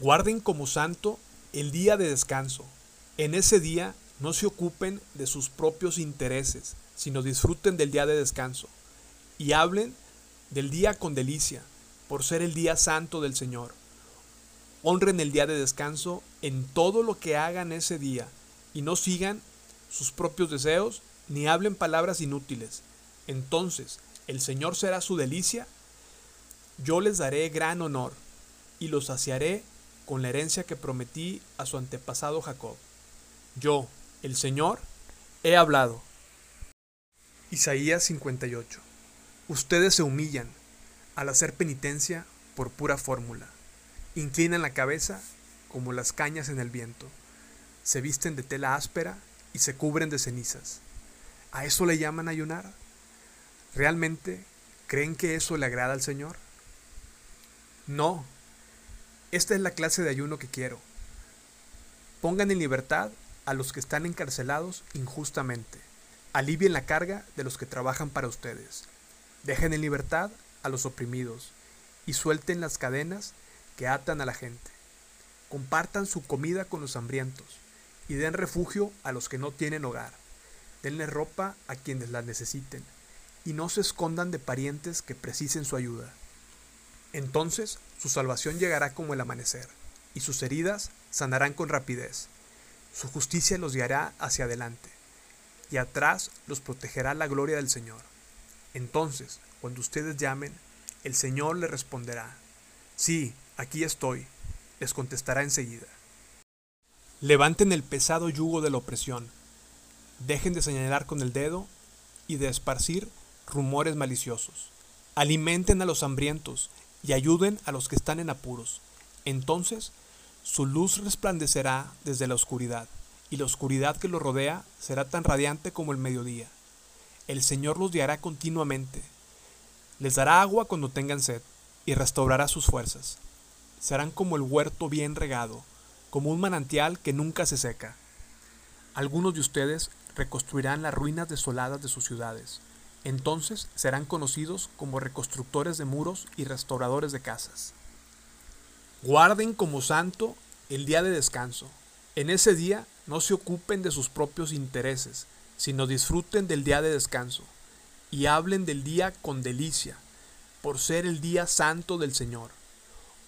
Guarden como santo el día de descanso. En ese día no se ocupen de sus propios intereses, sino disfruten del día de descanso. Y hablen del día con delicia, por ser el día santo del Señor. Honren el día de descanso en todo lo que hagan ese día, y no sigan sus propios deseos, ni hablen palabras inútiles. Entonces el Señor será su delicia. Yo les daré gran honor, y los saciaré con la herencia que prometí a su antepasado Jacob. Yo, el Señor, he hablado. Isaías 58. Ustedes se humillan al hacer penitencia por pura fórmula. Inclinan la cabeza como las cañas en el viento. Se visten de tela áspera y se cubren de cenizas. ¿A eso le llaman ayunar? ¿Realmente creen que eso le agrada al Señor? No. Esta es la clase de ayuno que quiero. Pongan en libertad a los que están encarcelados injustamente. Alivien la carga de los que trabajan para ustedes. Dejen en libertad a los oprimidos y suelten las cadenas que atan a la gente. Compartan su comida con los hambrientos y den refugio a los que no tienen hogar. Denle ropa a quienes la necesiten y no se escondan de parientes que precisen su ayuda. Entonces su salvación llegará como el amanecer y sus heridas sanarán con rapidez. Su justicia los guiará hacia adelante, y atrás los protegerá la gloria del Señor. Entonces, cuando ustedes llamen, el Señor les responderá, sí, aquí estoy, les contestará enseguida. Levanten el pesado yugo de la opresión, dejen de señalar con el dedo y de esparcir rumores maliciosos. Alimenten a los hambrientos y ayuden a los que están en apuros. Entonces su luz resplandecerá desde la oscuridad, y la oscuridad que los rodea será tan radiante como el mediodía. El Señor los guiará continuamente. Les dará agua cuando tengan sed, y restaurará sus fuerzas. Serán como el huerto bien regado, como un manantial que nunca se seca. Algunos de ustedes reconstruirán las ruinas desoladas de sus ciudades. Entonces serán conocidos como reconstructores de muros y restauradores de casas. Guarden como santo el día de descanso. En ese día no se ocupen de sus propios intereses, sino disfruten del día de descanso y hablen del día con delicia, por ser el día santo del Señor.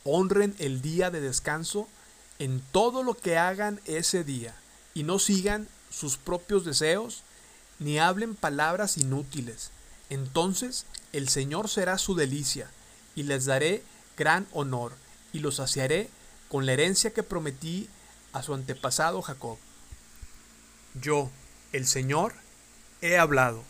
Honren el día de descanso en todo lo que hagan ese día y no sigan sus propios deseos ni hablen palabras inútiles. Entonces el Señor será su delicia y les daré gran honor y los saciaré con la herencia que prometí a su antepasado Jacob. Yo, el Señor, he hablado.